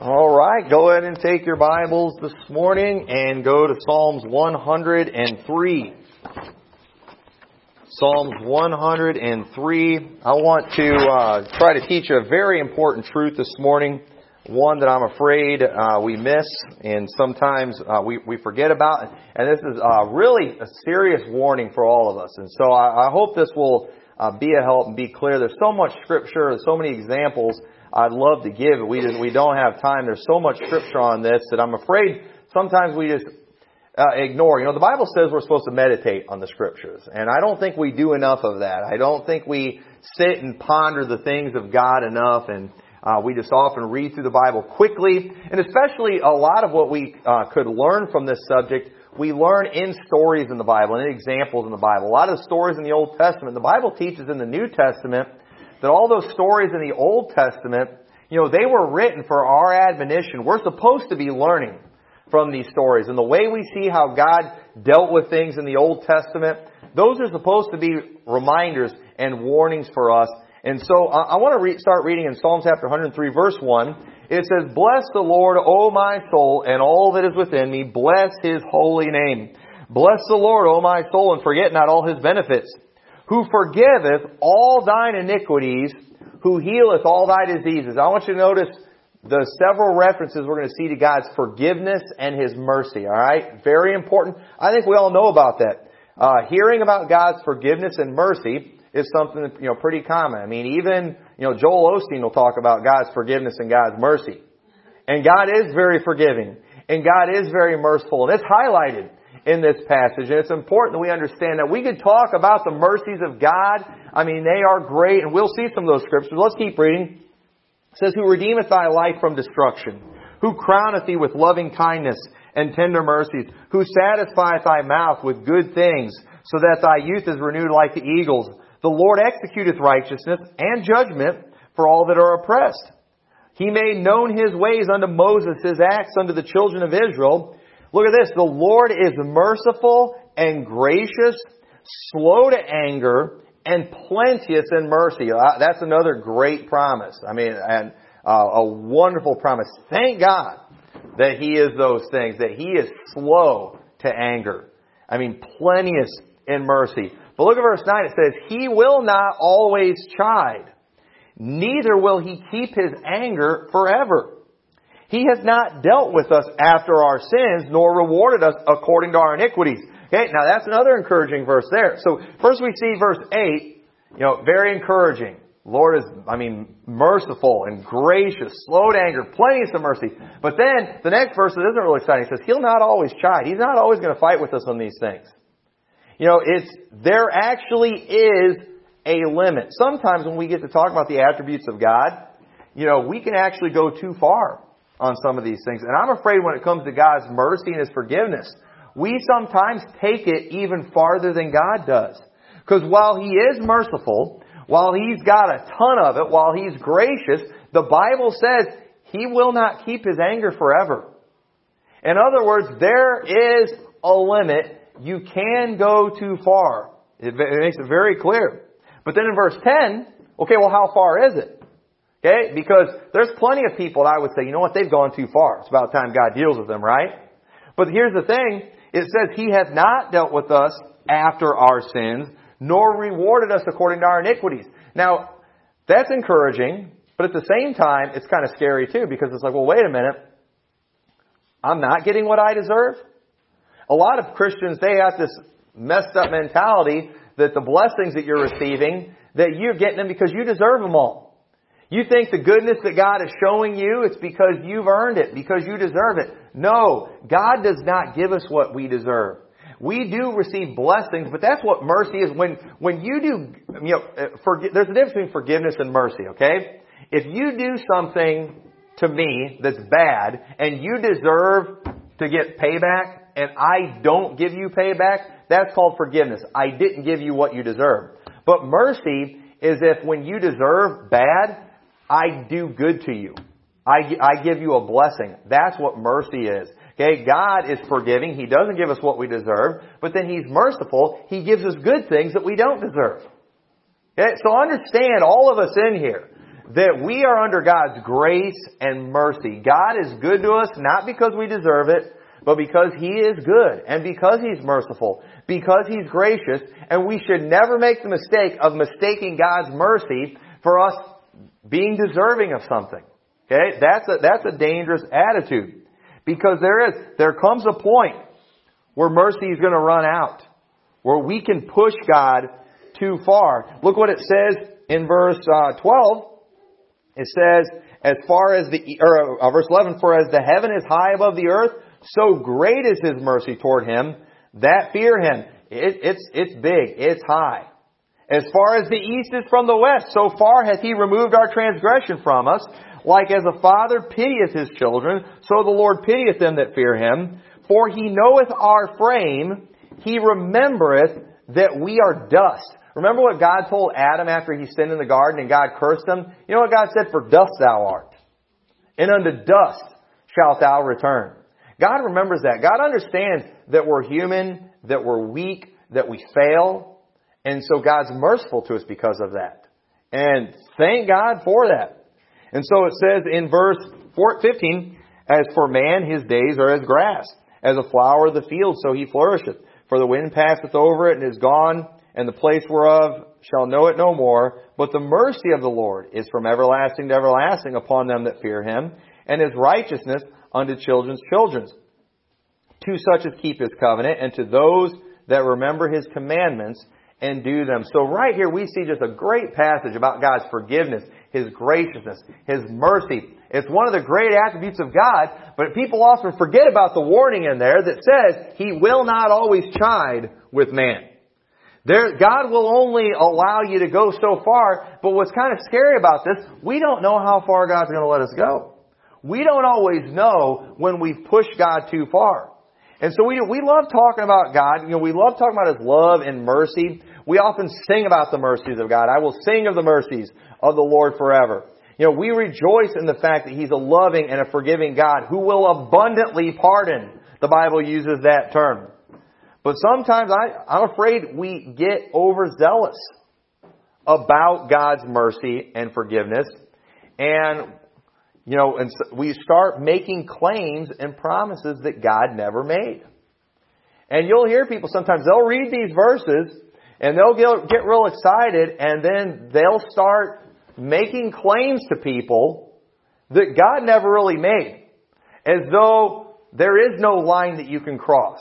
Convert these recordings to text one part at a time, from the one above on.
All right, go ahead and take your Bibles this morning and go to Psalms 103. Psalms 103. I want to uh, try to teach a very important truth this morning, one that I'm afraid uh, we miss and sometimes uh, we, we forget about. And this is uh, really a serious warning for all of us. And so I, I hope this will uh, be a help and be clear. There's so much scripture, there's so many examples I'd love to give. It. We just, we don't have time. There's so much scripture on this that I'm afraid sometimes we just uh, ignore. You know, the Bible says we're supposed to meditate on the scriptures, and I don't think we do enough of that. I don't think we sit and ponder the things of God enough, and uh, we just often read through the Bible quickly, and especially a lot of what we uh, could learn from this subject. We learn in stories in the Bible and in examples in the Bible. A lot of the stories in the Old Testament, the Bible teaches in the New Testament that all those stories in the Old Testament, you know, they were written for our admonition. We're supposed to be learning from these stories. And the way we see how God dealt with things in the Old Testament, those are supposed to be reminders and warnings for us. And so I, want to re- start reading in Psalms chapter 103 verse 1. It says, Bless the Lord, O my soul, and all that is within me. Bless His holy name. Bless the Lord, O my soul, and forget not all His benefits who forgiveth all thine iniquities, who healeth all thy diseases. I want you to notice the several references we're going to see to God's forgiveness and His mercy. All right, very important. I think we all know about that. Uh, hearing about God's forgiveness and mercy is something that, you know pretty common. I mean, even you know Joel Osteen will talk about God's forgiveness and God's mercy, and God is very forgiving, and God is very merciful, and it's highlighted in this passage. And it's important that we understand that we could talk about the mercies of God. I mean, they are great, and we'll see some of those scriptures. Let's keep reading. It says, Who redeemeth thy life from destruction, who crowneth thee with loving kindness and tender mercies, who satisfieth thy mouth with good things, so that thy youth is renewed like the eagles. The Lord executeth righteousness and judgment for all that are oppressed. He made known his ways unto Moses, his acts unto the children of Israel. Look at this. The Lord is merciful and gracious, slow to anger, and plenteous in mercy. Uh, that's another great promise. I mean, and uh, a wonderful promise. Thank God that He is those things, that He is slow to anger. I mean, plenteous in mercy. But look at verse 9. It says, He will not always chide, neither will He keep His anger forever. He has not dealt with us after our sins, nor rewarded us according to our iniquities. Okay, now that's another encouraging verse there. So first we see verse 8, you know, very encouraging. Lord is, I mean, merciful and gracious, slow to anger, plenty of mercy. But then the next verse that isn't really exciting He says, He'll not always chide. He's not always going to fight with us on these things. You know, it's, there actually is a limit. Sometimes when we get to talk about the attributes of God, you know, we can actually go too far on some of these things. And I'm afraid when it comes to God's mercy and His forgiveness, we sometimes take it even farther than God does. Because while He is merciful, while He's got a ton of it, while He's gracious, the Bible says He will not keep His anger forever. In other words, there is a limit. You can go too far. It, makes it very clear. But then in verse 10, okay, well how far is it? Okay? Because there's plenty of people that I would say, you know what, they've gone too far. It's about time God deals with them, right? But here's the thing. It says, He hath not dealt with us after our sins, nor rewarded us according to our iniquities. Now, that's encouraging, but at the same time, it's kind of scary too, because it's like, well, wait a minute. I'm not getting what I deserve? A lot of Christians, they have this messed up mentality that the blessings that you're receiving, that you're getting them because you deserve them all. You think the goodness that God is showing you, it's because you've earned it, because you deserve it. No, God does not give us what we deserve. We do receive blessings, but that's what mercy is. When, when you do, you know, uh, there's a difference between forgiveness and mercy, okay? If you do something to me that's bad, and you deserve to get payback, and I don't give you payback, that's called forgiveness. I didn't give you what you deserve. But mercy is if when you deserve bad, I do good to you. I, I give you a blessing. That's what mercy is. Okay, God is forgiving. He doesn't give us what we deserve, but then He's merciful. He gives us good things that we don't deserve. Okay, so understand all of us in here that we are under God's grace and mercy. God is good to us not because we deserve it, but because He is good and because He's merciful, because He's gracious, and we should never make the mistake of mistaking God's mercy for us being deserving of something. Okay? That's a, that's a dangerous attitude. Because there is, there comes a point where mercy is going to run out. Where we can push God too far. Look what it says in verse uh, 12. It says, as far as the, or uh, verse 11, for as the heaven is high above the earth, so great is his mercy toward him that fear him. It, it's, it's big. It's high. As far as the east is from the west, so far hath he removed our transgression from us. Like as a father pitieth his children, so the Lord pitieth them that fear him. For he knoweth our frame, he remembereth that we are dust. Remember what God told Adam after he sinned in the garden and God cursed him? You know what God said? For dust thou art. And unto dust shalt thou return. God remembers that. God understands that we're human, that we're weak, that we fail. And so God's merciful to us because of that. And thank God for that. And so it says in verse 15, As for man, his days are as grass, as a flower of the field, so he flourisheth. For the wind passeth over it and is gone, and the place whereof shall know it no more. But the mercy of the Lord is from everlasting to everlasting upon them that fear him, and his righteousness unto children's children's. To such as keep his covenant, and to those that remember his commandments and do them. So right here we see just a great passage about God's forgiveness, his graciousness, his mercy. It's one of the great attributes of God, but people often forget about the warning in there that says he will not always chide with man. There, God will only allow you to go so far, but what's kind of scary about this, we don't know how far God's going to let us go. We don't always know when we've pushed God too far. And so we, we love talking about God. You know, we love talking about His love and mercy. We often sing about the mercies of God. I will sing of the mercies of the Lord forever. You know, we rejoice in the fact that He's a loving and a forgiving God who will abundantly pardon. The Bible uses that term. But sometimes I, I'm afraid we get overzealous about God's mercy and forgiveness. And you know, and so we start making claims and promises that God never made. And you'll hear people sometimes, they'll read these verses and they'll get, get real excited and then they'll start making claims to people that God never really made. As though there is no line that you can cross.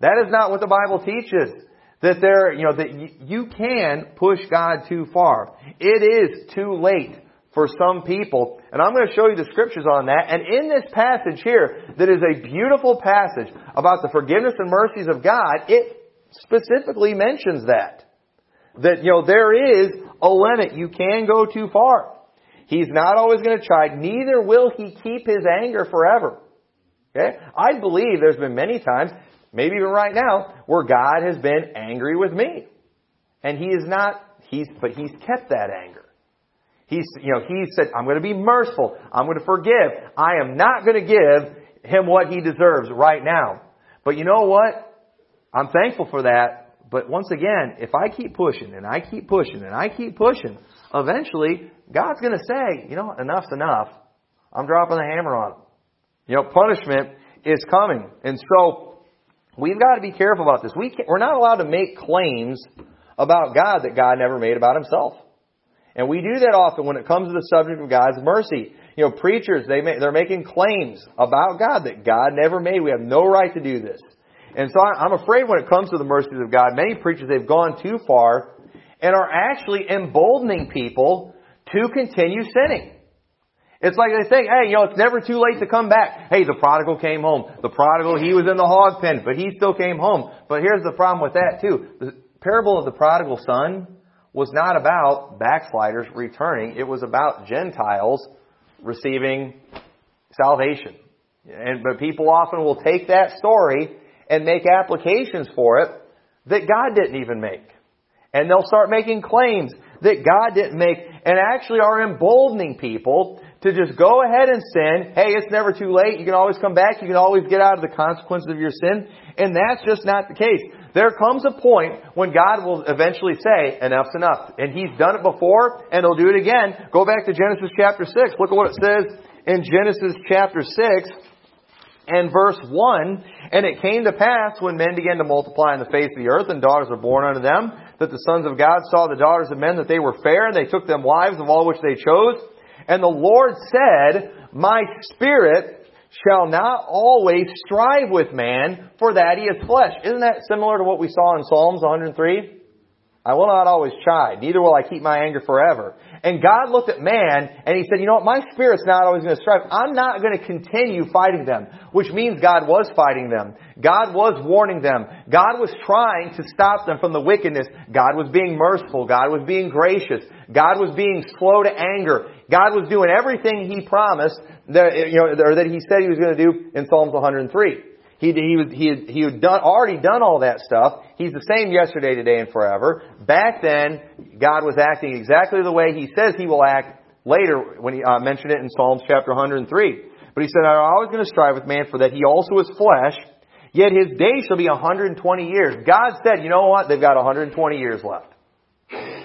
That is not what the Bible teaches. That there, you know, that you can push God too far. It is too late for some people. And I'm going to show you the scriptures on that. And in this passage here, that is a beautiful passage about the forgiveness and mercies of God, it specifically mentions that. That, you know, there is a limit. You can go too far. He's not always going to chide. Neither will he keep his anger forever. Okay? I believe there's been many times, maybe even right now, where God has been angry with me. And he is not, he's, but he's kept that anger. He's, you know, he said, I'm going to be merciful. I'm going to forgive. I am not going to give him what he deserves right now. But you know what? I'm thankful for that. But once again, if I keep pushing and I keep pushing and I keep pushing, eventually God's going to say, you know, enough's enough. I'm dropping the hammer on him. You know, punishment is coming. And so we've got to be careful about this. We we're not allowed to make claims about God that God never made about himself. And we do that often when it comes to the subject of God's mercy. You know, preachers, they they're making claims about God that God never made. We have no right to do this. And so I'm afraid when it comes to the mercies of God, many preachers, they've gone too far and are actually emboldening people to continue sinning. It's like they think, hey, you know, it's never too late to come back. Hey, the prodigal came home. The prodigal, he was in the hog pen, but he still came home. But here's the problem with that too. The parable of the prodigal son was not about backsliders returning. It was about Gentiles receiving salvation. And, but people often will take that story and make applications for it that God didn't even make. And they'll start making claims that God didn't make and actually are emboldening people to just go ahead and sin. Hey, it's never too late. You can always come back. You can always get out of the consequences of your sin. And that's just not the case. There comes a point when God will eventually say, enough's enough. And He's done it before, and He'll do it again. Go back to Genesis chapter 6. Look at what it says in Genesis chapter 6 and verse 1. And it came to pass when men began to multiply on the face of the earth, and daughters were born unto them, that the sons of God saw the daughters of men that they were fair, and they took them wives of all which they chose. And the Lord said, My spirit shall not always strive with man, for that he is flesh. Isn't that similar to what we saw in Psalms 103? I will not always chide, neither will I keep my anger forever. And God looked at man and he said, you know what, my spirit's not always going to strive. I'm not going to continue fighting them. Which means God was fighting them. God was warning them. God was trying to stop them from the wickedness. God was being merciful. God was being gracious. God was being slow to anger. God was doing everything He promised that, you know, or that He said He was going to do in Psalms 103. He, he, was, he, had, he had done, already done all that stuff. He's the same yesterday, today, and forever. Back then, God was acting exactly the way He says He will act later when He uh, mentioned it in Psalms chapter 103. But He said, I'm always going to strive with man for that He also is flesh, yet His days shall be 120 years. God said, you know what? They've got 120 years left.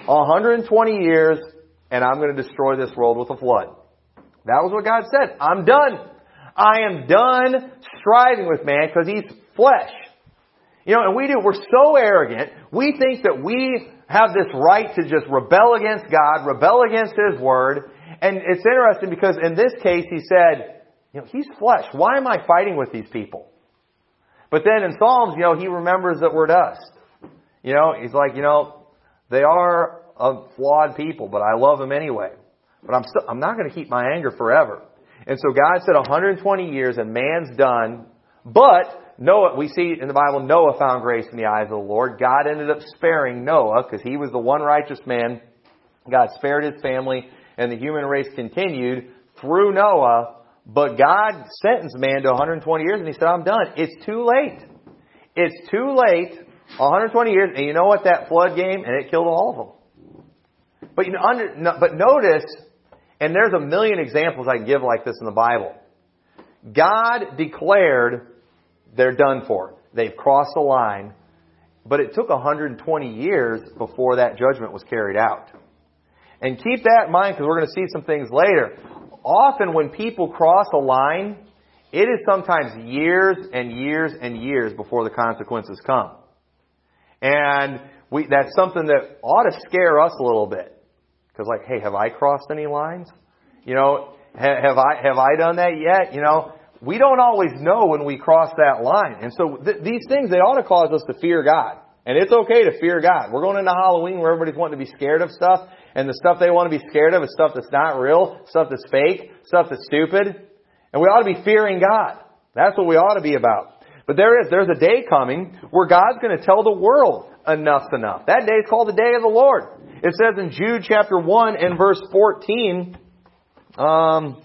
120 years, and I'm going to destroy this world with a flood. That was what God said. I'm done. I am done striving with man because he's flesh. You know, and we do, we're so arrogant, we think that we have this right to just rebel against God, rebel against His Word. And it's interesting because in this case he said, you know, he's flesh. Why am I fighting with these people? But then in Psalms, you know, he remembers that we're dust. You know, he's like, you know, they are a flawed people, but I love them anyway. But I'm still, I'm not going to keep my anger forever. And so God said 120 years and man's done, but Noah, we see in the Bible, Noah found grace in the eyes of the Lord. God ended up sparing Noah because he was the one righteous man. God spared his family and the human race continued through Noah, but God sentenced man to 120 years and he said, I'm done. It's too late. It's too late. 120 years, and you know what that flood game, and it killed all of them. But you know, under, but notice and there's a million examples I can give like this in the Bible. God declared they're done for. They've crossed the line. But it took 120 years before that judgment was carried out. And keep that in mind because we're going to see some things later. Often when people cross a line, it is sometimes years and years and years before the consequences come. And we, that's something that ought to scare us a little bit. Because like, hey, have I crossed any lines? You know, have I have I done that yet? You know, we don't always know when we cross that line, and so th- these things they ought to cause us to fear God. And it's okay to fear God. We're going into Halloween where everybody's wanting to be scared of stuff, and the stuff they want to be scared of is stuff that's not real, stuff that's fake, stuff that's stupid. And we ought to be fearing God. That's what we ought to be about. But there is, there's a day coming where God's going to tell the world enough's enough. That day is called the day of the Lord. It says in Jude chapter 1 and verse 14, um,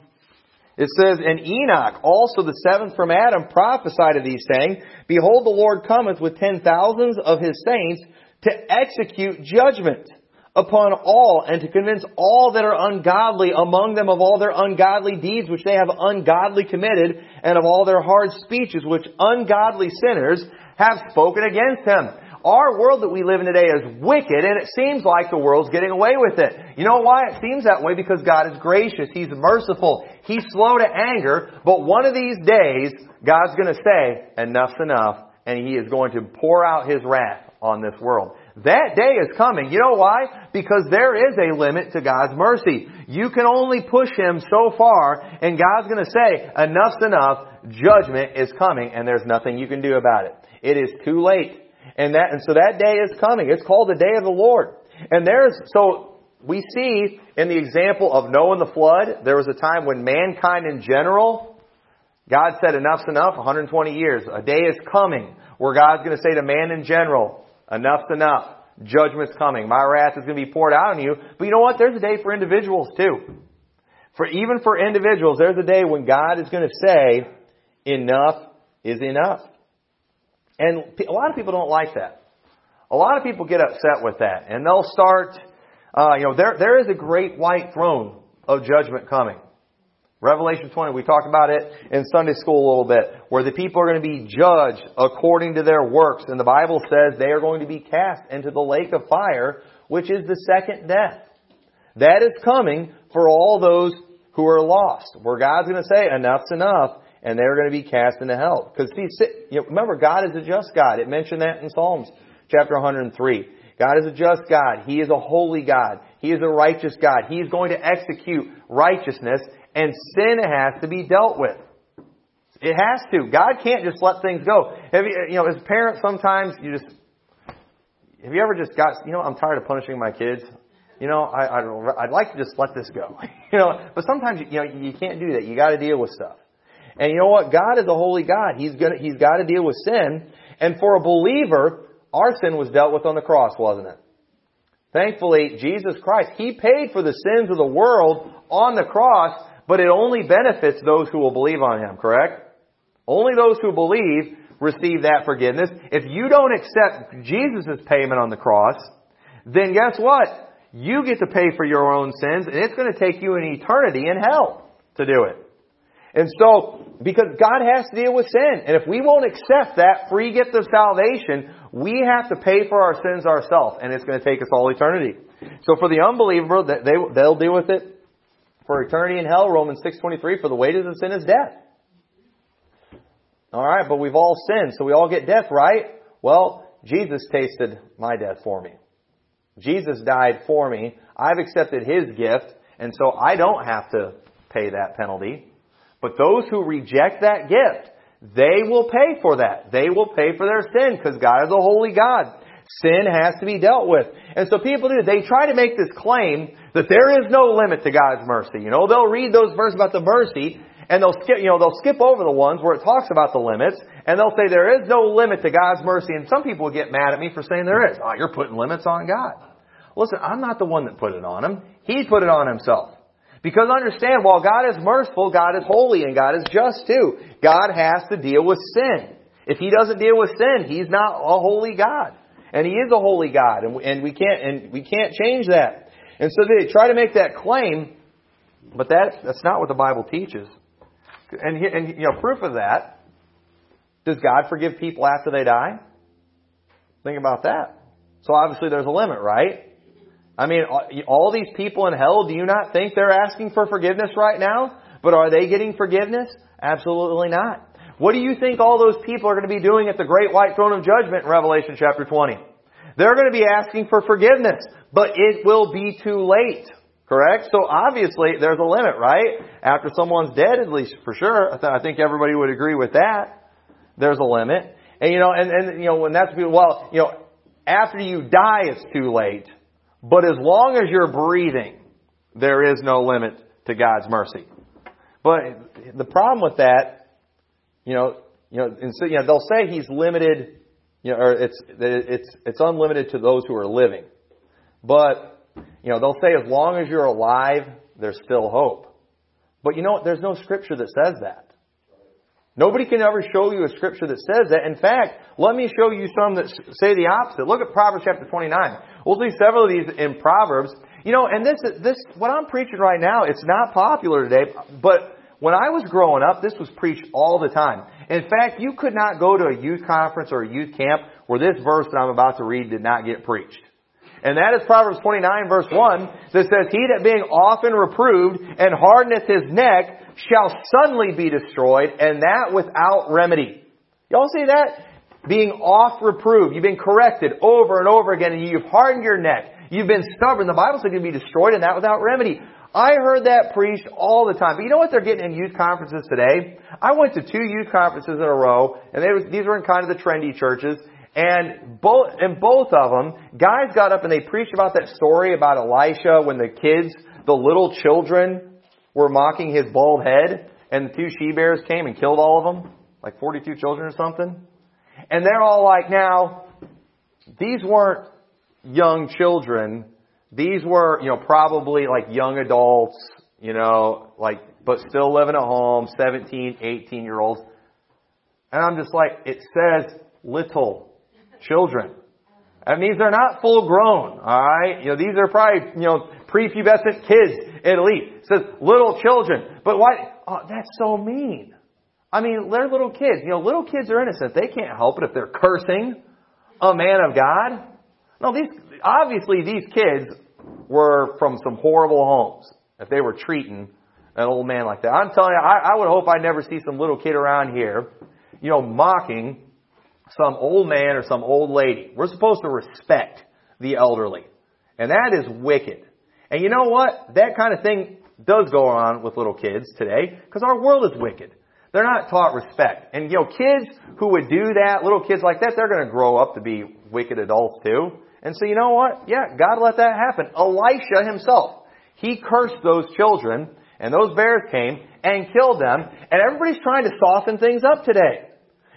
it says, And Enoch, also the seventh from Adam, prophesied of these, saying, Behold, the Lord cometh with ten thousands of his saints to execute judgment upon all and to convince all that are ungodly among them of all their ungodly deeds which they have ungodly committed and of all their hard speeches which ungodly sinners have spoken against him. Our world that we live in today is wicked and it seems like the world's getting away with it. You know why it seems that way? Because God is gracious. He's merciful. He's slow to anger. But one of these days, God's going to say, enough's enough. And He is going to pour out His wrath on this world. That day is coming. You know why? Because there is a limit to God's mercy. You can only push Him so far, and God's going to say, enough's enough, judgment is coming, and there's nothing you can do about it. It is too late. And that, and so that day is coming. It's called the day of the Lord. And there's, so we see in the example of Noah and the flood, there was a time when mankind in general, God said enough's enough, 120 years. A day is coming where God's going to say to man in general, enough's enough. Judgment's coming. My wrath is going to be poured out on you. But you know what? There's a day for individuals too. For even for individuals, there's a day when God is going to say, enough is enough. And a lot of people don't like that. A lot of people get upset with that, and they'll start. Uh, you know, there there is a great white throne of judgment coming. Revelation 20, we talked about it in Sunday school a little bit, where the people are going to be judged according to their works. And the Bible says they are going to be cast into the lake of fire, which is the second death. That is coming for all those who are lost, where God's going to say, enough's enough, and they're going to be cast into hell. Because see, you know, remember, God is a just God. It mentioned that in Psalms chapter 103. God is a just God. He is a holy God. He is a righteous God. He is going to execute righteousness, and sin has to be dealt with. It has to. God can't just let things go. Have you, you know, as parents, sometimes you just, have you ever just got, you know, I'm tired of punishing my kids. You know, I, I, I'd like to just let this go. you know, but sometimes, you know, you can't do that. You gotta deal with stuff. And you know what? God is a holy God. He's gonna, He's gotta deal with sin. And for a believer, our sin was dealt with on the cross, wasn't it? Thankfully, Jesus Christ, He paid for the sins of the world on the cross, but it only benefits those who will believe on Him, correct? Only those who believe receive that forgiveness. If you don't accept Jesus' payment on the cross, then guess what? You get to pay for your own sins, and it's going to take you an eternity in hell to do it. And so, because God has to deal with sin, and if we won't accept that free gift of salvation, we have to pay for our sins ourselves, and it's going to take us all eternity. So for the unbeliever, they, they'll deal with it for eternity in hell. Romans 6.23, for the wages of sin is death. Alright, but we've all sinned, so we all get death, right? Well, Jesus tasted my death for me. Jesus died for me. I've accepted His gift, and so I don't have to pay that penalty. But those who reject that gift, they will pay for that. They will pay for their sin because God is a holy God. Sin has to be dealt with. And so people do, they try to make this claim that there is no limit to God's mercy. You know, they'll read those verses about the mercy and they'll skip, you know, they'll skip over the ones where it talks about the limits and they'll say there is no limit to God's mercy. And some people will get mad at me for saying there is. Oh, you're putting limits on God. Listen, I'm not the one that put it on him. He put it on himself. Because understand, while God is merciful, God is holy and God is just too. God has to deal with sin. If He doesn't deal with sin, He's not a holy God. And He is a holy God, and we, and we can't, and we can't change that. And so they try to make that claim, but that, that's not what the Bible teaches. And, and, you know, proof of that, does God forgive people after they die? Think about that. So obviously there's a limit, right? I mean, all these people in hell, do you not think they're asking for forgiveness right now? But are they getting forgiveness? Absolutely not. What do you think all those people are going to be doing at the great white throne of judgment in Revelation chapter 20? They're going to be asking for forgiveness, but it will be too late. Correct? So obviously there's a limit, right? After someone's dead, at least for sure. I think everybody would agree with that. There's a limit. And you know, and, and you know, when that's, well, you know, after you die, it's too late. But as long as you're breathing, there is no limit to God's mercy. But the problem with that, you know, you know, and so, you know, they'll say he's limited, you know, or it's it's it's unlimited to those who are living. But you know, they'll say as long as you're alive, there's still hope. But you know what? There's no scripture that says that. Nobody can ever show you a scripture that says that. In fact, let me show you some that say the opposite. Look at Proverbs chapter 29. We'll see several of these in Proverbs. You know, and this, this, what I'm preaching right now, it's not popular today, but when I was growing up, this was preached all the time. In fact, you could not go to a youth conference or a youth camp where this verse that I'm about to read did not get preached. And that is Proverbs 29 verse 1 that says, He that being often reproved and hardeneth his neck shall suddenly be destroyed, and that without remedy. Y'all see that? Being oft reproved. You've been corrected over and over again, and you've hardened your neck. You've been stubborn. The Bible says you'll be destroyed, and that without remedy. I heard that preached all the time. But you know what they're getting in youth conferences today? I went to two youth conferences in a row, and they these were in kind of the trendy churches. And both, in both of them, guys got up and they preached about that story about Elisha when the kids, the little children, were mocking his bald head, and the two she bears came and killed all of them, like 42 children or something. And they're all like, now, these weren't young children. These were, you know, probably like young adults, you know, like, but still living at home, 17, 18 year olds. And I'm just like, it says little children. That means they're not full grown, alright? You know, these are probably, you know, prepubescent kids at least. It says little children. But why? Oh, that's so mean. I mean, they're little kids. You know, little kids are innocent. They can't help it if they're cursing a man of God. No, these, obviously these kids were from some horrible homes. If they were treating an old man like that. I'm telling you, I, I would hope I never see some little kid around here, you know, mocking some old man or some old lady. We're supposed to respect the elderly. And that is wicked. And you know what? That kind of thing does go on with little kids today because our world is wicked. They're not taught respect. And you know, kids who would do that, little kids like that, they're going to grow up to be wicked adults too. And so you know what? Yeah, God let that happen. Elisha himself, he cursed those children and those bears came and killed them and everybody's trying to soften things up today.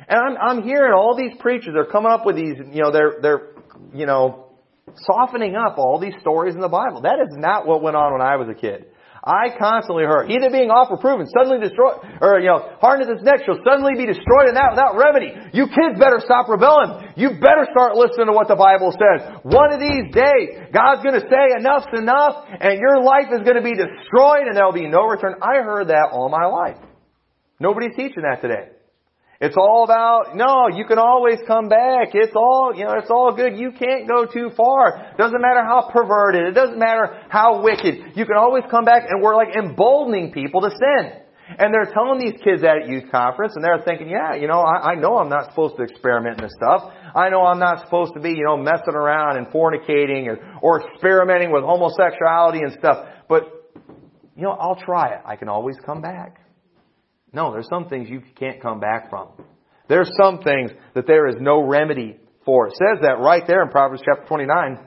And I'm, I'm hearing all these preachers are coming up with these, you know, they're, they're, you know, softening up all these stories in the Bible. That is not what went on when I was a kid. I constantly heard, either being off or proven, suddenly destroyed, or, you know, hardened his neck shall suddenly be destroyed and that without remedy. You kids better stop rebelling. You better start listening to what the Bible says. One of these days, God's gonna say enough's enough and your life is gonna be destroyed and there'll be no return. I heard that all my life. Nobody's teaching that today. It's all about, no, you can always come back. It's all, you know, it's all good. You can't go too far. Doesn't matter how perverted. It doesn't matter how wicked. You can always come back and we're like emboldening people to sin. And they're telling these kids at a youth conference and they're thinking, yeah, you know, I, I know I'm not supposed to experiment in this stuff. I know I'm not supposed to be, you know, messing around and fornicating or, or experimenting with homosexuality and stuff. But, you know, I'll try it. I can always come back. No, there's some things you can't come back from. There's some things that there is no remedy for. It says that right there in Proverbs chapter 29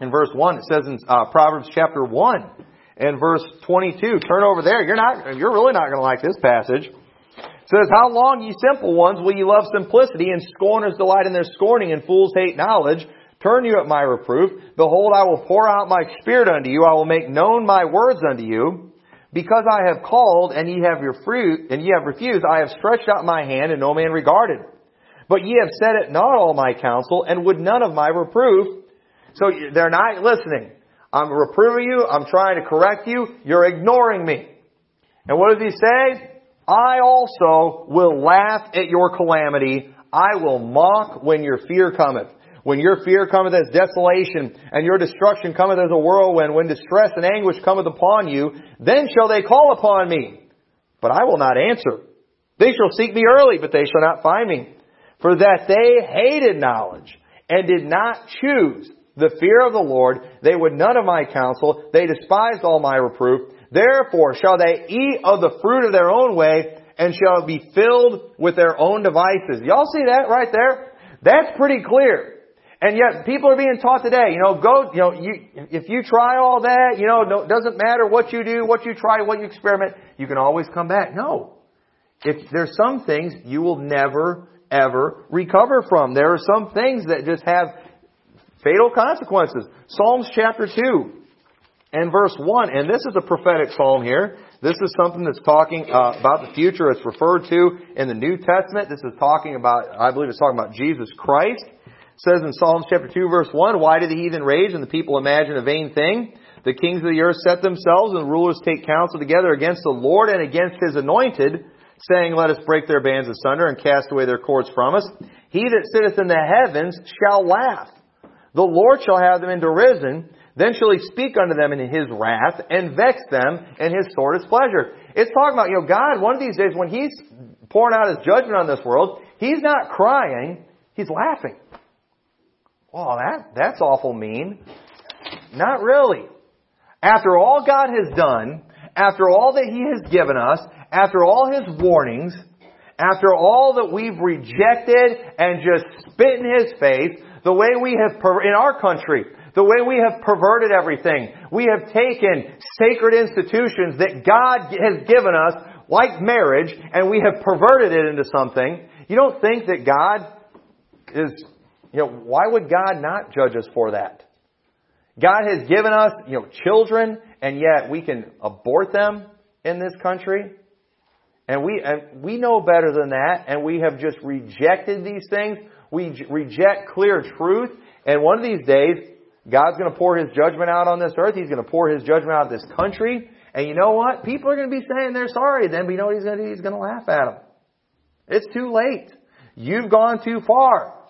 in verse 1. It says in uh, Proverbs chapter 1 and verse 22. Turn over there. You're not, you're really not going to like this passage. It says, How long, ye simple ones, will ye love simplicity, and scorners delight in their scorning, and fools hate knowledge? Turn you at my reproof. Behold, I will pour out my spirit unto you. I will make known my words unto you. Because I have called, and ye have your fruit, and ye have refused, I have stretched out my hand, and no man regarded. But ye have said it not all my counsel, and would none of my reproof. So they're not listening. I'm reproving you, I'm trying to correct you, you're ignoring me. And what does he say? I also will laugh at your calamity. I will mock when your fear cometh. When your fear cometh as desolation, and your destruction cometh as a whirlwind, when distress and anguish cometh upon you, then shall they call upon me. But I will not answer. They shall seek me early, but they shall not find me. For that they hated knowledge, and did not choose the fear of the Lord, they would none of my counsel, they despised all my reproof. Therefore shall they eat of the fruit of their own way, and shall be filled with their own devices. Y'all see that right there? That's pretty clear. And yet people are being taught today, you know, go, you know, you, if you try all that, you know, no, doesn't matter what you do, what you try, what you experiment, you can always come back. No. If there's some things you will never, ever recover from. There are some things that just have fatal consequences. Psalms chapter 2 and verse 1, and this is a prophetic psalm here. This is something that's talking uh, about the future. It's referred to in the New Testament. This is talking about, I believe it's talking about Jesus Christ says in Psalms chapter 2 verse 1, Why do the heathen rage and the people imagine a vain thing? The kings of the earth set themselves and the rulers take counsel together against the Lord and against his anointed, saying, Let us break their bands asunder and cast away their cords from us. He that sitteth in the heavens shall laugh. The Lord shall have them in derision. Then shall he speak unto them in his wrath and vex them in his sore displeasure. It's talking about, you know, God, one of these days when he's pouring out his judgment on this world, he's not crying, he's laughing. Oh, that, that's awful mean. Not really. After all God has done, after all that He has given us, after all His warnings, after all that we've rejected and just spit in His face, the way we have, per- in our country, the way we have perverted everything. We have taken sacred institutions that God has given us, like marriage, and we have perverted it into something. You don't think that God is you know, why would God not judge us for that? God has given us, you know, children, and yet we can abort them in this country. And we, and we know better than that, and we have just rejected these things. We j- reject clear truth. And one of these days, God's going to pour His judgment out on this earth. He's going to pour His judgment out on this country. And you know what? People are going to be saying they're sorry. Then, you know what He's going to do? He's going to laugh at them. It's too late. You've gone too far.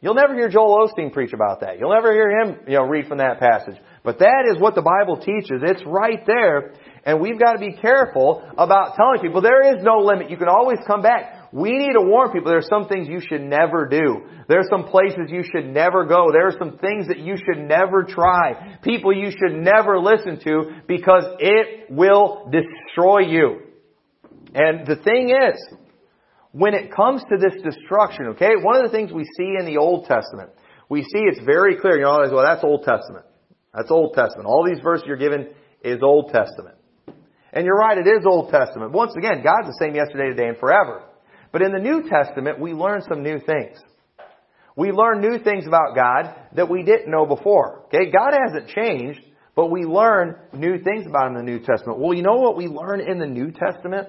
You'll never hear Joel Osteen preach about that. You'll never hear him, you know, read from that passage. But that is what the Bible teaches. It's right there. And we've got to be careful about telling people there is no limit. You can always come back. We need to warn people there are some things you should never do. There are some places you should never go. There are some things that you should never try. People you should never listen to because it will destroy you. And the thing is, when it comes to this destruction, okay, one of the things we see in the Old Testament, we see it's very clear. You know, well, that's Old Testament. That's Old Testament. All these verses you're given is Old Testament. And you're right, it is Old Testament. Once again, God's the same yesterday, today, and forever. But in the New Testament, we learn some new things. We learn new things about God that we didn't know before. Okay, God hasn't changed, but we learn new things about Him in the New Testament. Well, you know what we learn in the New Testament?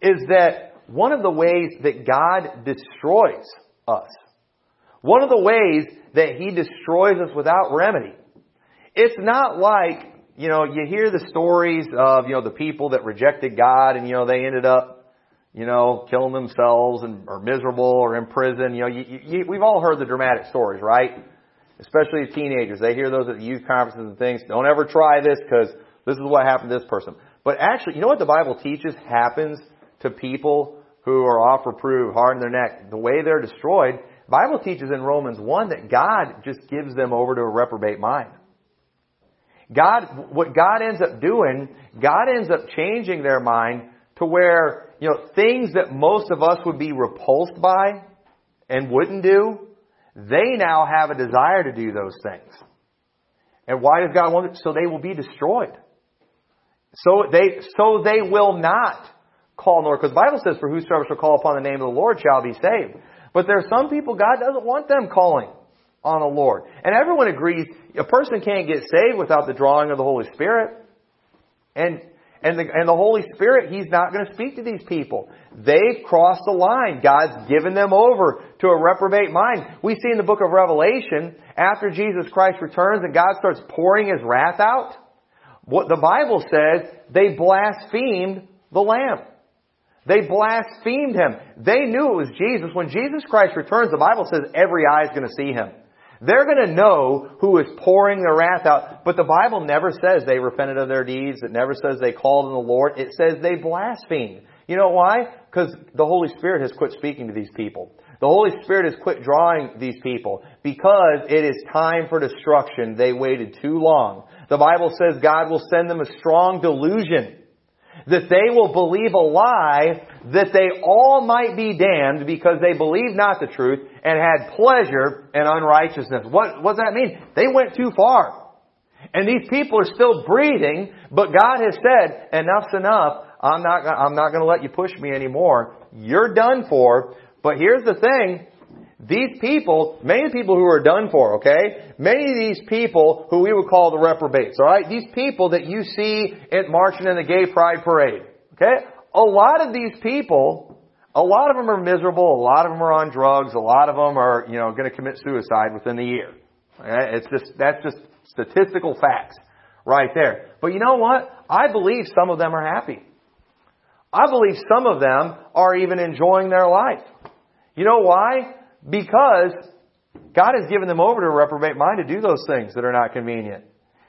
Is that one of the ways that God destroys us, one of the ways that He destroys us without remedy, it's not like, you know, you hear the stories of, you know, the people that rejected God and, you know, they ended up, you know, killing themselves and, or miserable or in prison. You know, you, you, we've all heard the dramatic stories, right? Especially teenagers. They hear those at the youth conferences and things. Don't ever try this because this is what happened to this person. But actually, you know what the Bible teaches happens to people who are off reproof, hard in their neck, the way they're destroyed, Bible teaches in Romans 1 that God just gives them over to a reprobate mind. God, what God ends up doing, God ends up changing their mind to where, you know, things that most of us would be repulsed by and wouldn't do, they now have a desire to do those things. And why does God want it? So they will be destroyed. So they, so they will not call Lord. Because the Bible says, for whosoever shall call upon the name of the Lord shall be saved. But there are some people God doesn't want them calling on the Lord. And everyone agrees a person can't get saved without the drawing of the Holy Spirit. And and the, and the Holy Spirit, He's not going to speak to these people. They've crossed the line. God's given them over to a reprobate mind. We see in the book of Revelation, after Jesus Christ returns and God starts pouring His wrath out, what the Bible says, they blasphemed the Lamb. They blasphemed him. They knew it was Jesus. When Jesus Christ returns, the Bible says every eye is going to see him. They're going to know who is pouring their wrath out. But the Bible never says they repented of their deeds. It never says they called on the Lord. It says they blasphemed. You know why? Because the Holy Spirit has quit speaking to these people. The Holy Spirit has quit drawing these people because it is time for destruction. They waited too long. The Bible says God will send them a strong delusion that they will believe a lie that they all might be damned because they believed not the truth and had pleasure in unrighteousness. What, what does that mean? They went too far. And these people are still breathing, but God has said, enough's enough. I'm not, I'm not going to let you push me anymore. You're done for. But here's the thing. These people, many people who are done for, okay? Many of these people who we would call the reprobates, alright? These people that you see at marching in the gay pride parade, okay? A lot of these people, a lot of them are miserable, a lot of them are on drugs, a lot of them are, you know, going to commit suicide within the year. It's just, that's just statistical facts right there. But you know what? I believe some of them are happy. I believe some of them are even enjoying their life. You know why? Because God has given them over to a reprobate mind to do those things that are not convenient.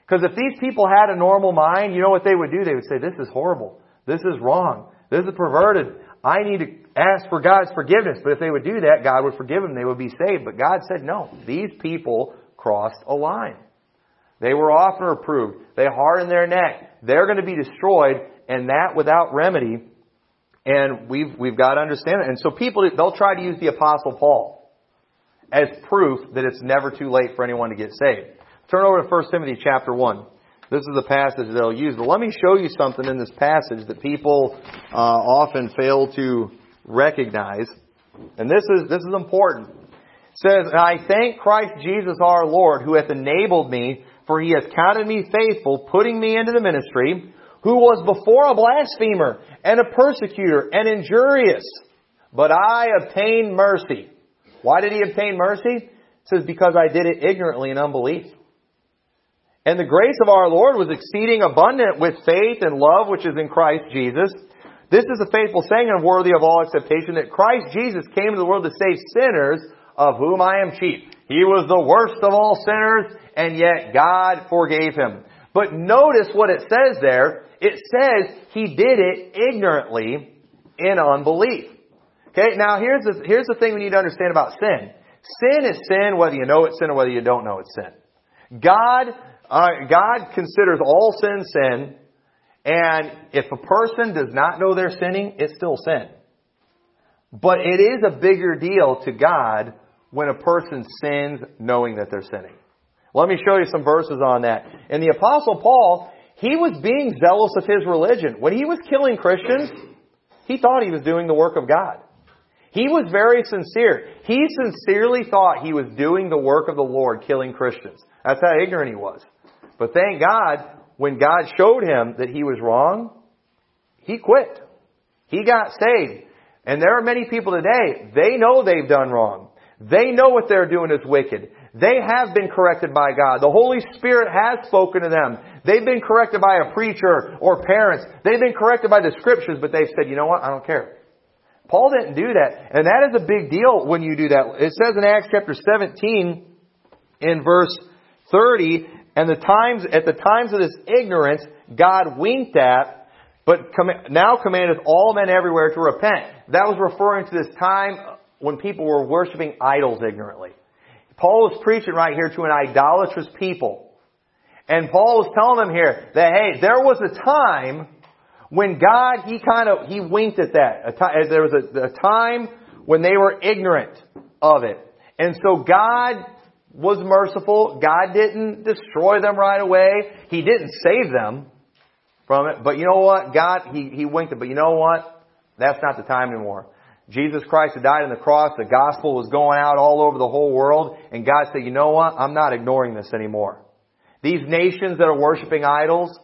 Because if these people had a normal mind, you know what they would do? They would say, this is horrible. This is wrong. This is perverted. I need to ask for God's forgiveness. But if they would do that, God would forgive them. They would be saved. But God said, no. These people crossed a line. They were often reproved. They hardened their neck. They're going to be destroyed, and that without remedy. And we've, we've got to understand it. And so people, they'll try to use the Apostle Paul as proof that it's never too late for anyone to get saved. Turn over to 1 Timothy chapter 1. This is the passage they'll use. But let me show you something in this passage that people uh, often fail to recognize. And this is, this is important. It says, And I thank Christ Jesus our Lord, who hath enabled me, for he hath counted me faithful, putting me into the ministry, who was before a blasphemer, and a persecutor, and injurious. But I obtained mercy Why did he obtain mercy? It says, because I did it ignorantly in unbelief. And the grace of our Lord was exceeding abundant with faith and love which is in Christ Jesus. This is a faithful saying and worthy of all acceptation that Christ Jesus came into the world to save sinners, of whom I am chief. He was the worst of all sinners, and yet God forgave him. But notice what it says there. It says he did it ignorantly in unbelief. Okay, now here's the, here's the thing we need to understand about sin. Sin is sin whether you know it's sin or whether you don't know it's sin. God, uh, God considers all sin sin, and if a person does not know they're sinning, it's still sin. But it is a bigger deal to God when a person sins knowing that they're sinning. Let me show you some verses on that. In the Apostle Paul, he was being zealous of his religion. When he was killing Christians, he thought he was doing the work of God. He was very sincere. He sincerely thought he was doing the work of the Lord, killing Christians. That's how ignorant he was. But thank God, when God showed him that he was wrong, he quit. He got saved. And there are many people today, they know they've done wrong. They know what they're doing is wicked. They have been corrected by God. The Holy Spirit has spoken to them. They've been corrected by a preacher or parents. They've been corrected by the scriptures, but they've said, you know what? I don't care. Paul didn't do that. And that is a big deal when you do that. It says in Acts chapter 17 in verse 30, and the times, at the times of this ignorance, God winked at, but com- now commandeth all men everywhere to repent. That was referring to this time when people were worshiping idols ignorantly. Paul was preaching right here to an idolatrous people. And Paul was telling them here that, hey, there was a time when God, he kind of, he winked at that. Time, there was a, a time when they were ignorant of it. And so God was merciful. God didn't destroy them right away. He didn't save them from it. But you know what? God, he, he winked it. But you know what? That's not the time anymore. Jesus Christ had died on the cross. The gospel was going out all over the whole world. And God said, you know what? I'm not ignoring this anymore. These nations that are worshiping idols,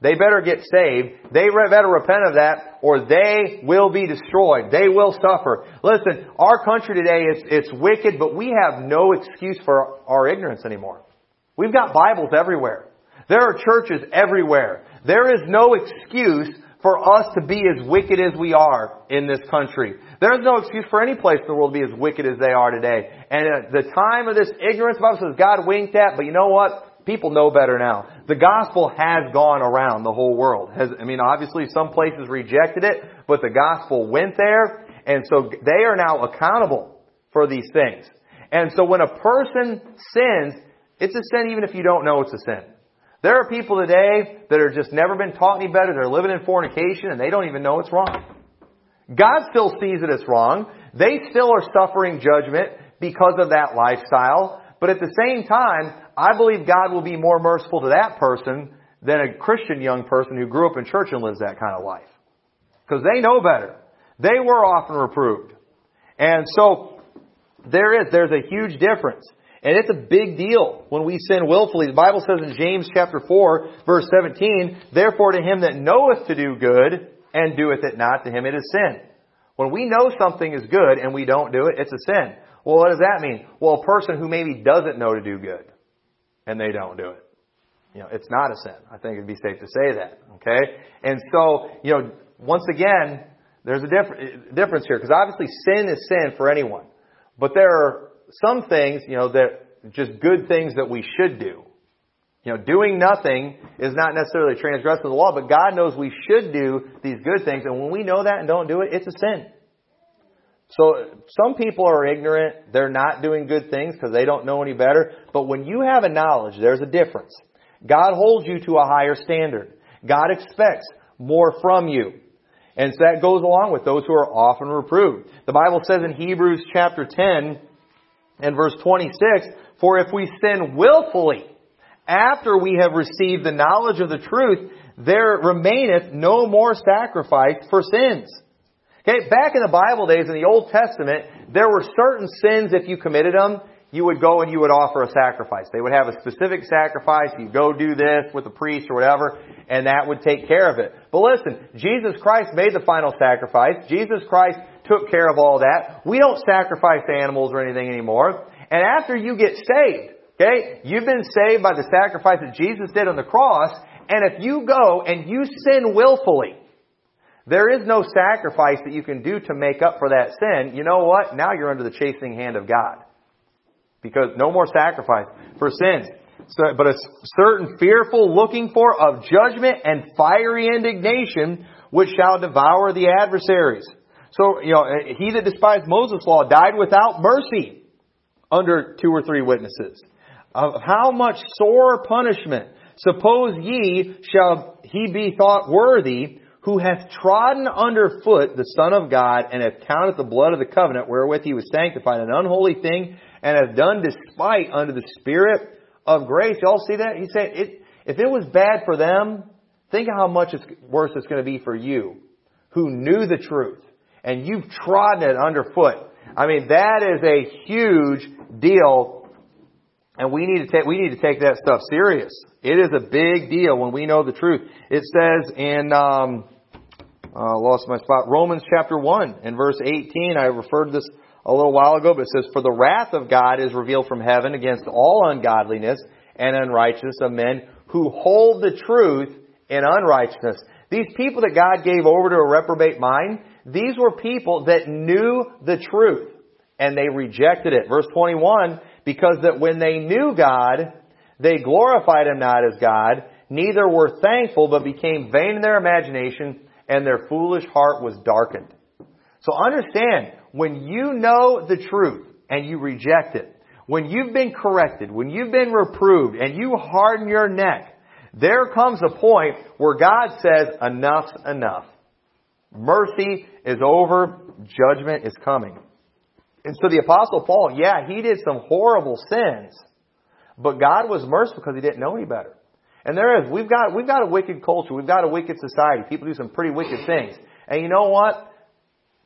they better get saved. They better repent of that or they will be destroyed. They will suffer. Listen, our country today is, it's wicked, but we have no excuse for our ignorance anymore. We've got Bibles everywhere. There are churches everywhere. There is no excuse for us to be as wicked as we are in this country. There's no excuse for any place in the world to be as wicked as they are today. And at the time of this ignorance, Bible says God winked at, but you know what? People know better now. The gospel has gone around the whole world. Has, I mean, obviously some places rejected it, but the gospel went there, and so they are now accountable for these things. And so when a person sins, it's a sin even if you don't know it's a sin. There are people today that are just never been taught any better. They're living in fornication and they don't even know it's wrong. God still sees it as wrong. They still are suffering judgment because of that lifestyle. But at the same time, I believe God will be more merciful to that person than a Christian young person who grew up in church and lives that kind of life. Because they know better. They were often reproved. And so, there is, there's a huge difference. And it's a big deal when we sin willfully. The Bible says in James chapter 4, verse 17, Therefore to him that knoweth to do good, and doeth it not, to him it is sin. When we know something is good and we don't do it, it's a sin. Well, what does that mean? Well, a person who maybe doesn't know to do good, and they don't do it. You know, it's not a sin. I think it'd be safe to say that. Okay? And so, you know, once again, there's a diff- difference here, because obviously sin is sin for anyone. But there are some things, you know, that just good things that we should do. You know, doing nothing is not necessarily transgressing the law, but God knows we should do these good things, and when we know that and don't do it, it's a sin. So some people are ignorant, they're not doing good things because they don't know any better, but when you have a knowledge, there's a difference. God holds you to a higher standard. God expects more from you. And so that goes along with those who are often reproved. The Bible says in Hebrews chapter 10 and verse 26, For if we sin willfully, after we have received the knowledge of the truth, there remaineth no more sacrifice for sins. Okay, back in the Bible days, in the Old Testament, there were certain sins, if you committed them, you would go and you would offer a sacrifice. They would have a specific sacrifice. You go do this with the priest or whatever, and that would take care of it. But listen, Jesus Christ made the final sacrifice. Jesus Christ took care of all that. We don't sacrifice animals or anything anymore. And after you get saved, okay, you've been saved by the sacrifice that Jesus did on the cross, and if you go and you sin willfully, there is no sacrifice that you can do to make up for that sin. You know what? Now you're under the chastening hand of God. Because no more sacrifice for sins. So, but a certain fearful looking for of judgment and fiery indignation which shall devour the adversaries. So, you know, eh, he that despised Moses' law died without mercy under two or three witnesses. Of how much sore punishment suppose ye shall he be thought worthy who hath trodden under foot the Son of God and hath counted the blood of the covenant wherewith he was sanctified an unholy thing and hath done despite unto the Spirit of grace. Y'all see that? He said, it, if it was bad for them, think of how much it's, worse it's going to be for you who knew the truth and you've trodden it underfoot. I mean, that is a huge deal and we need to take, we need to take that stuff serious. It is a big deal when we know the truth. It says in, um, uh, lost my spot, Romans chapter 1 and verse 18, I referred to this a little while ago, but it says, For the wrath of God is revealed from heaven against all ungodliness and unrighteousness of men who hold the truth in unrighteousness. These people that God gave over to a reprobate mind, these were people that knew the truth and they rejected it. Verse 21, because that when they knew God, they glorified Him not as God, neither were thankful, but became vain in their imagination, and their foolish heart was darkened. So understand, when you know the truth and you reject it, when you've been corrected, when you've been reproved, and you harden your neck, there comes a point where God says, enough's enough. Mercy is over, judgment is coming. And so the apostle Paul, yeah, he did some horrible sins, but God was merciful because he didn't know any better. And there is, we've got, we've got a wicked culture, we've got a wicked society, people do some pretty wicked things. And you know what?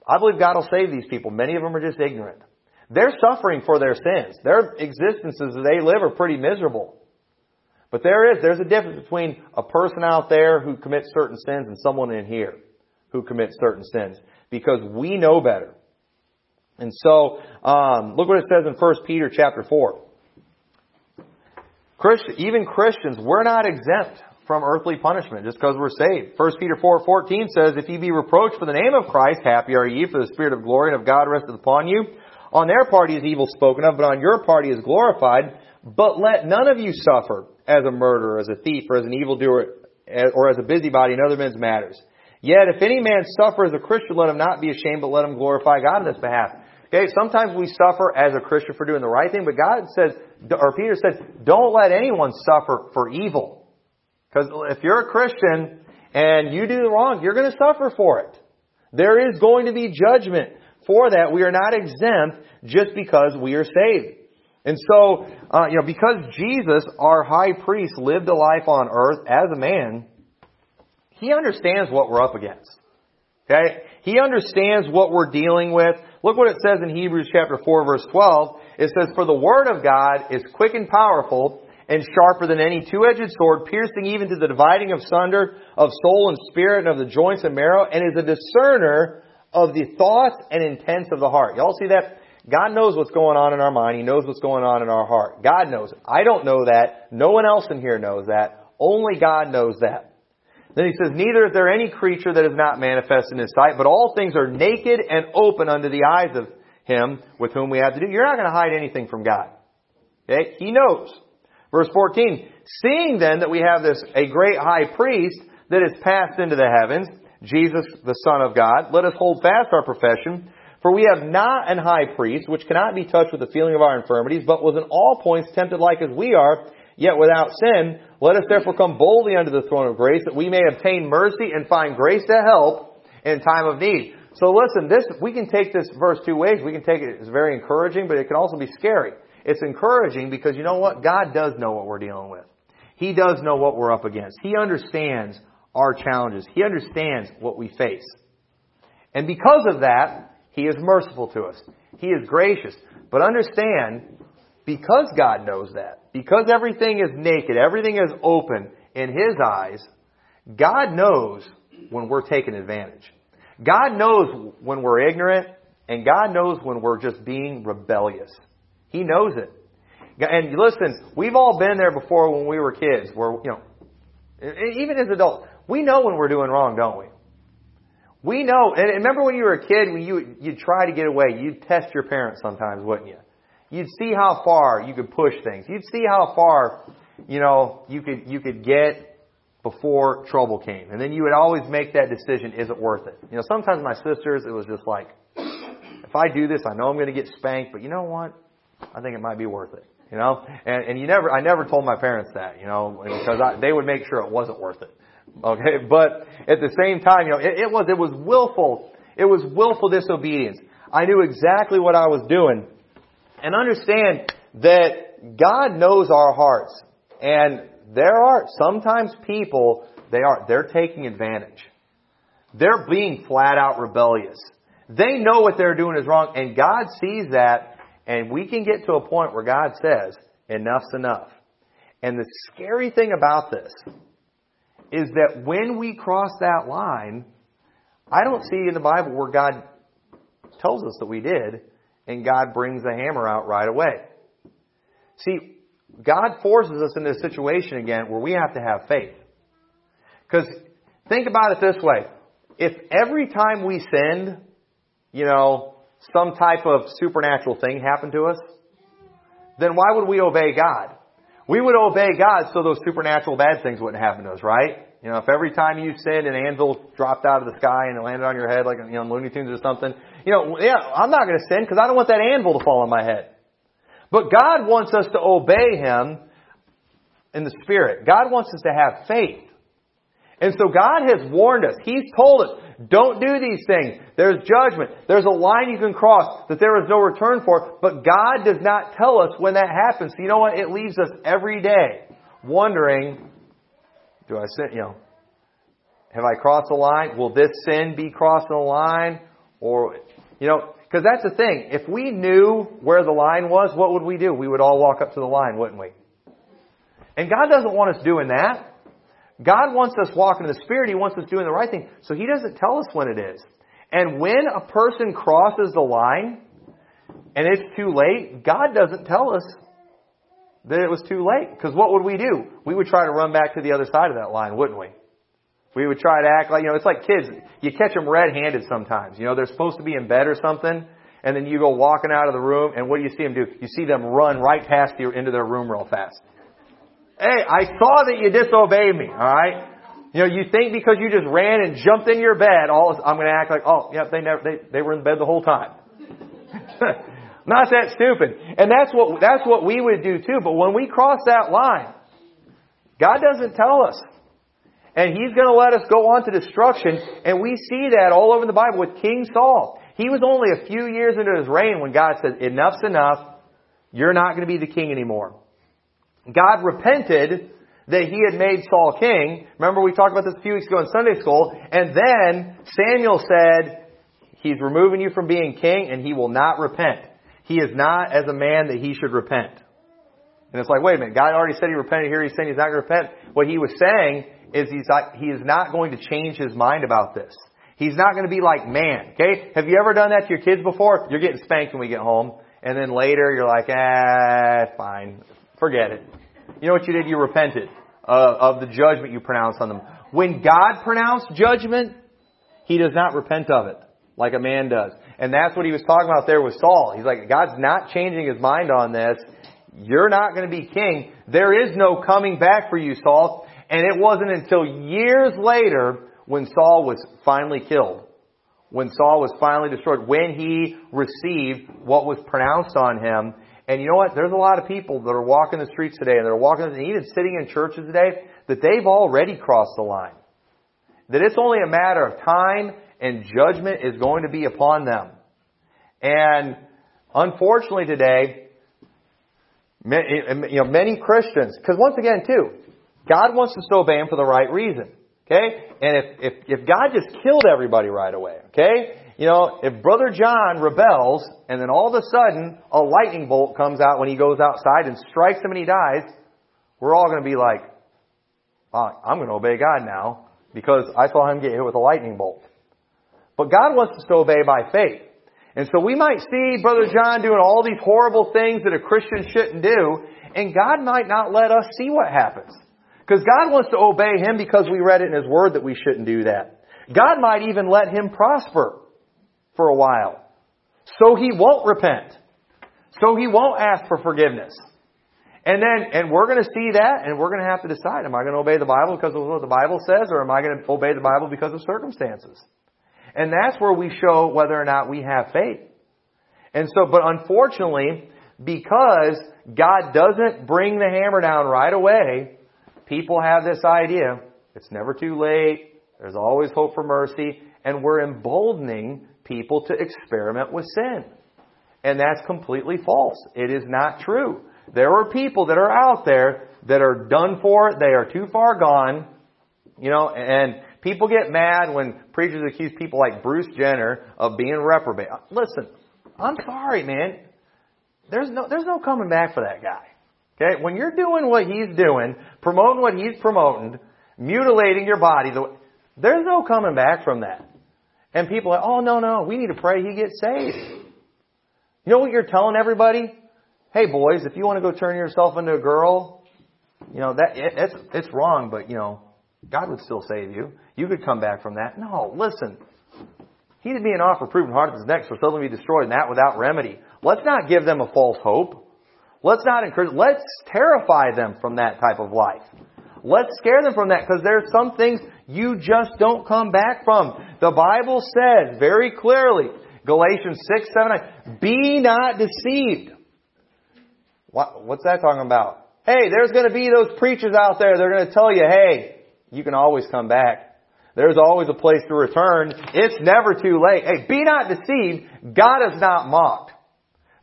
I believe God will save these people. Many of them are just ignorant. They're suffering for their sins. Their existences that they live are pretty miserable. But there is, there's a difference between a person out there who commits certain sins and someone in here who commits certain sins. Because we know better. And so, um, look what it says in 1 Peter chapter 4. Christian, even Christians, we're not exempt from earthly punishment just because we're saved. 1 Peter 4:14 says, "If ye be reproached for the name of Christ, happy are ye, for the Spirit of glory and of God resteth upon you. On their part is evil spoken of, but on your part is glorified. But let none of you suffer as a murderer, as a thief, or as an evildoer, or as a busybody in other men's matters. Yet if any man suffer as a Christian, let him not be ashamed, but let him glorify God in this behalf." Okay, sometimes we suffer as a Christian for doing the right thing, but God says, or Peter says, don't let anyone suffer for evil. Because if you're a Christian and you do wrong, you're going to suffer for it. There is going to be judgment for that. We are not exempt just because we are saved. And so, uh, you know, because Jesus, our high priest, lived a life on earth as a man, he understands what we're up against. Okay? He understands what we're dealing with. Look what it says in Hebrews chapter 4 verse 12. It says, For the word of God is quick and powerful and sharper than any two-edged sword, piercing even to the dividing of sunder of soul and spirit and of the joints and marrow, and is a discerner of the thoughts and intents of the heart. Y'all see that? God knows what's going on in our mind. He knows what's going on in our heart. God knows it. I don't know that. No one else in here knows that. Only God knows that. Then he says, Neither is there any creature that is not manifest in his sight, but all things are naked and open unto the eyes of him with whom we have to do. You're not going to hide anything from God. Okay? He knows. Verse 14, seeing then that we have this, a great high priest that is passed into the heavens, Jesus the Son of God, let us hold fast our profession. For we have not an high priest which cannot be touched with the feeling of our infirmities, but was in all points tempted like as we are, yet without sin. Let us therefore come boldly unto the throne of grace, that we may obtain mercy and find grace to help in time of need. So listen, this, we can take this verse two ways. We can take it as very encouraging, but it can also be scary. It's encouraging because you know what? God does know what we're dealing with. He does know what we're up against. He understands our challenges. He understands what we face. And because of that, He is merciful to us. He is gracious. But understand, because God knows that, because everything is naked, everything is open in His eyes, God knows when we're taking advantage. God knows when we're ignorant, and God knows when we're just being rebellious. He knows it. And listen, we've all been there before when we were kids, where, you know, even as adults, we know when we're doing wrong, don't we? We know, and remember when you were a kid, when you, you'd try to get away, you'd test your parents sometimes, wouldn't you? You'd see how far you could push things. You'd see how far, you know, you could, you could get before trouble came. And then you would always make that decision, is it worth it? You know, sometimes my sisters, it was just like, if I do this, I know I'm going to get spanked, but you know what? I think it might be worth it. You know, and and you never, I never told my parents that. You know, because I, they would make sure it wasn't worth it. Okay, but at the same time, you know, it, it was it was willful. It was willful disobedience. I knew exactly what I was doing, and understand that God knows our hearts, and there are sometimes people they are they're taking advantage. They're being flat out rebellious. They know what they're doing is wrong, and God sees that, and we can get to a point where God says, enough's enough. And the scary thing about this is that when we cross that line, I don't see in the Bible where God tells us that we did, and God brings the hammer out right away. See, God forces us into a situation again where we have to have faith. Because think about it this way. If every time we sinned, you know, some type of supernatural thing happened to us, then why would we obey God? We would obey God so those supernatural bad things wouldn't happen to us, right? You know, if every time you sinned an anvil dropped out of the sky and it landed on your head like, you know, Looney Tunes or something, you know, yeah, I'm not going to sin because I don't want that anvil to fall on my head. But God wants us to obey Him in the Spirit. God wants us to have faith. And so God has warned us. He's told us, don't do these things. There's judgment. There's a line you can cross that there is no return for. But God does not tell us when that happens. So you know what? It leaves us every day wondering, do I sin, you know, have I crossed the line? Will this sin be crossing the line? Or, you know, because that's the thing. If we knew where the line was, what would we do? We would all walk up to the line, wouldn't we? And God doesn't want us doing that. God wants us walking in the Spirit. He wants us doing the right thing. So He doesn't tell us when it is. And when a person crosses the line and it's too late, God doesn't tell us that it was too late. Because what would we do? We would try to run back to the other side of that line, wouldn't we? We would try to act like, you know, it's like kids. You catch them red-handed sometimes. You know, they're supposed to be in bed or something, and then you go walking out of the room, and what do you see them do? You see them run right past you into their room real fast. Hey, I saw that you disobeyed me, alright? You know, you think because you just ran and jumped in your bed, all I'm to act like, oh, yeah, they never, they, they were in bed the whole time. Not that stupid. And that's what, that's what we would do too. But when we cross that line, God doesn't tell us. And he's going to let us go on to destruction. And we see that all over the Bible with King Saul. He was only a few years into his reign when God said, enough's enough. You're not going to be the king anymore. God repented that he had made Saul king. Remember we talked about this a few weeks ago in Sunday school. And then Samuel said, he's removing you from being king and he will not repent. He is not as a man that he should repent. And it's like, wait a minute, God already said he repented here. He's saying he's not going to repent. What he was saying is he's not, he is not going to change his mind about this. He's not going to be like man. Okay? Have you ever done that to your kids before? You're getting spanked when we get home. And then later you're like, ah, fine. Forget it. You know what you did? You repented uh, of the judgment you pronounced on them. When God pronounced judgment, He does not repent of it like a man does. And that's what He was talking about there with Saul. He's like, God's not changing His mind on this. You're not going to be king. There is no coming back for you, Saul. And it wasn't until years later when Saul was finally killed, when Saul was finally destroyed, when he received what was pronounced on him. And you know what? There's a lot of people that are walking the streets today and they're walking, and even sitting in churches today, that they've already crossed the line. That it's only a matter of time and judgment is going to be upon them. And unfortunately today, eh, eh, you know, many Christians, because once again too, God wants us to obey Him for the right reason. Okay? And if, if, if God just killed everybody right away, okay? You know, if Brother John rebels and then all of a sudden a lightning bolt comes out when he goes outside and strikes him and he dies, we're all going to be like, oh, I'm going to obey God now because I saw him get hit with a lightning bolt. But God wants us to obey by faith. And so we might see Brother John doing all these horrible things that a Christian shouldn't do, and God might not let us see what happens. Because God wants to obey Him because we read it in His Word that we shouldn't do that. God might even let Him prosper for a while. So He won't repent. So He won't ask for forgiveness. And then, and we're going to see that, and we're going to have to decide, am I going to obey the Bible because of what the Bible says, or am I going to obey the Bible because of circumstances? And that's where we show whether or not we have faith. And so, but unfortunately, because God doesn't bring the hammer down right away, people have this idea, it's never too late, there's always hope for mercy, and we're emboldening people to experiment with sin. And that's completely false. It is not true. There are people that are out there that are done for, they are too far gone, you know, and people get mad when preachers accuse people like Bruce Jenner of being reprobate. Uh, listen, I'm sorry, man. There's no, there's no coming back for that guy. Okay? When you're doing what he's doing, promoting what he's promoting, mutilating your body, there's no coming back from that. And people are oh no, no, we need to pray he gets saved. You know what you're telling everybody? hey boys, if you want to go turn yourself into a girl, you know, that, it, it's, it's wrong, but you know, God would still save you. You could come back from that. No, listen. He that being offered proven hard of his neck shall suddenly be destroyed, and that without remedy. Let's not give them a false hope. Let's not encourage, let's terrify them from that type of life. Let's scare them from that because there's some things you just don't come back from. The Bible says very clearly, Galatians 6, 7, 9, be not deceived. What, what's that talking about? Hey, there's going to be those preachers out there. They're going to tell you, hey, you can always come back. There's always a place to return. It's never too late. Hey, be not deceived. God is not mocked.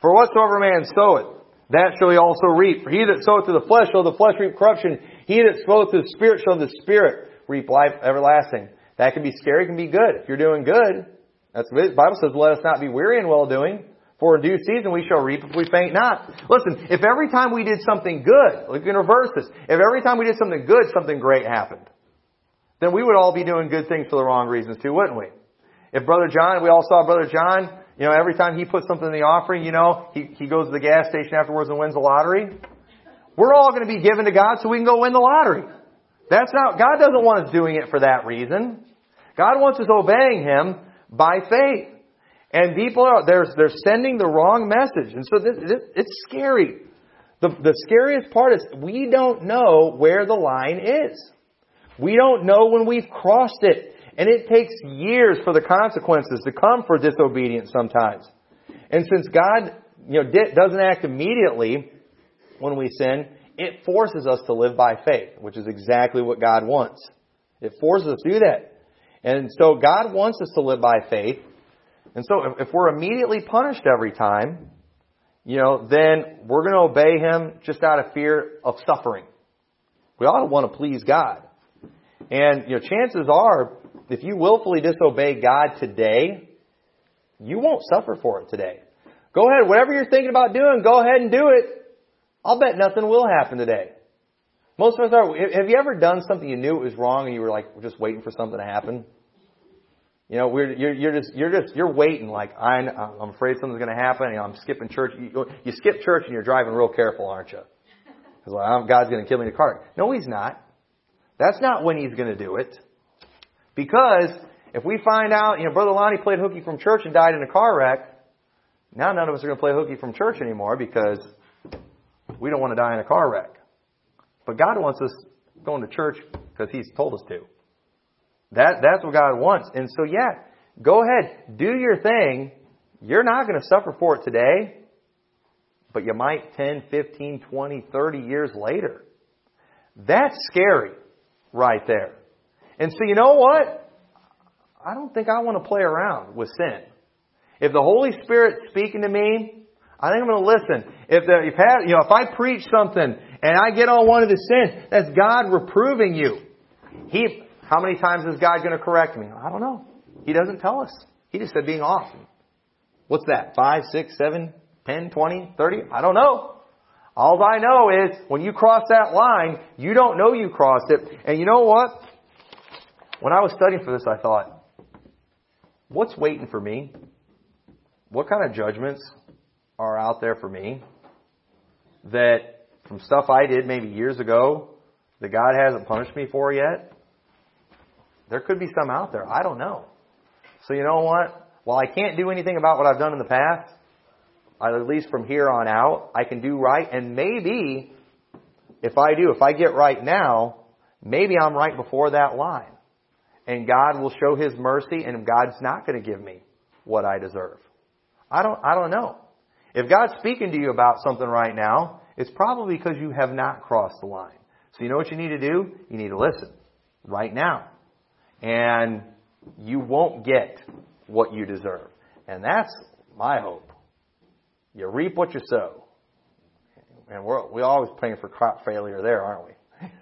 For whatsoever man soweth, that shall he also reap. For he that soweth to the flesh shall the flesh reap corruption. He that soweth to the spirit shall the spirit reap life everlasting. That can be scary, can be good. If you're doing good, that's what the Bible says, let us not be weary in well doing. For in due season we shall reap if we faint not. Listen, if every time we did something good, we can reverse this. If every time we did something good, something great happened, then we would all be doing good things for the wrong reasons too, wouldn't we? If Brother John, we all saw Brother John, you know, every time he puts something in the offering, you know, he, he goes to the gas station afterwards and wins the lottery. We're all going to be given to God so we can go win the lottery. That's not, God doesn't want us doing it for that reason. God wants us obeying Him by faith. And people are, they're, they're sending the wrong message. And so this, this, it's scary. The, the scariest part is we don't know where the line is. We don't know when we've crossed it. And it takes years for the consequences to come for disobedience sometimes. And since God, you know, doesn't act immediately when we sin, it forces us to live by faith, which is exactly what God wants. It forces us to do that. And so God wants us to live by faith. And so if, we're immediately punished every time, you know, then we're going to obey him just out of fear of suffering. We ought to want to please God. And, you know, chances are, if you willfully disobey God today, you won't suffer for it today. Go ahead, whatever you're thinking about doing, go ahead and do it. I'll bet nothing will happen today. Most of us are. Have you ever done something you knew it was wrong and you were like just waiting for something to happen? You know, we're, you're, you're just, you're just, you're waiting like, I'm, I'm afraid something's going to happen. You know, I'm skipping church. You, you skip church and you're driving real careful, aren't you? Because well, God's going to kill me in the car. No, He's not. That's not when He's going to do it. Because if we find out, you know, Brother Lonnie played hooky from church and died in a car wreck, now none of us are going to play hooky from church anymore because we don't want to die in a car wreck. But God wants us going to church because He's told us to. That, that's what God wants. And so, yeah, go ahead, do your thing. You're not going to suffer for it today, but you might 10, 15, 20, 30 years later. That's scary right there. And so, you know what? I don't think I want to play around with sin. If the Holy Spirit's speaking to me, I think I'm going to listen. If the, if, have, you know, if I preach something and I get on one of the sins, that's God reproving you. He, how many times is God going to correct me? I don't know. He doesn't tell us. He just said being off. What's that? Five, six, seven, ten, twenty, thirty? I don't know. All I know is when you cross that line, you don't know you crossed it. And you know what? When I was studying for this, I thought, what's waiting for me? What kind of judgments are out there for me that from stuff I did maybe years ago that God hasn't punished me for yet? There could be some out there. I don't know. So you know what? While I can't do anything about what I've done in the past, at least from here on out, I can do right. And maybe if I do, if I get right now, maybe I'm right before that line. And God will show His mercy and God's not going to give me what I deserve. I don't, I don't know. If God's speaking to you about something right now, it's probably because you have not crossed the line. So you know what you need to do? You need to listen right now. And you won't get what you deserve. And that's my hope. You reap what you sow. And we're, we're always praying for crop failure there, aren't we?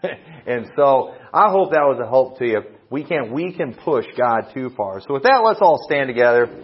and so I hope that was a help to you. We can we can push God too far. So with that, let's all stand together.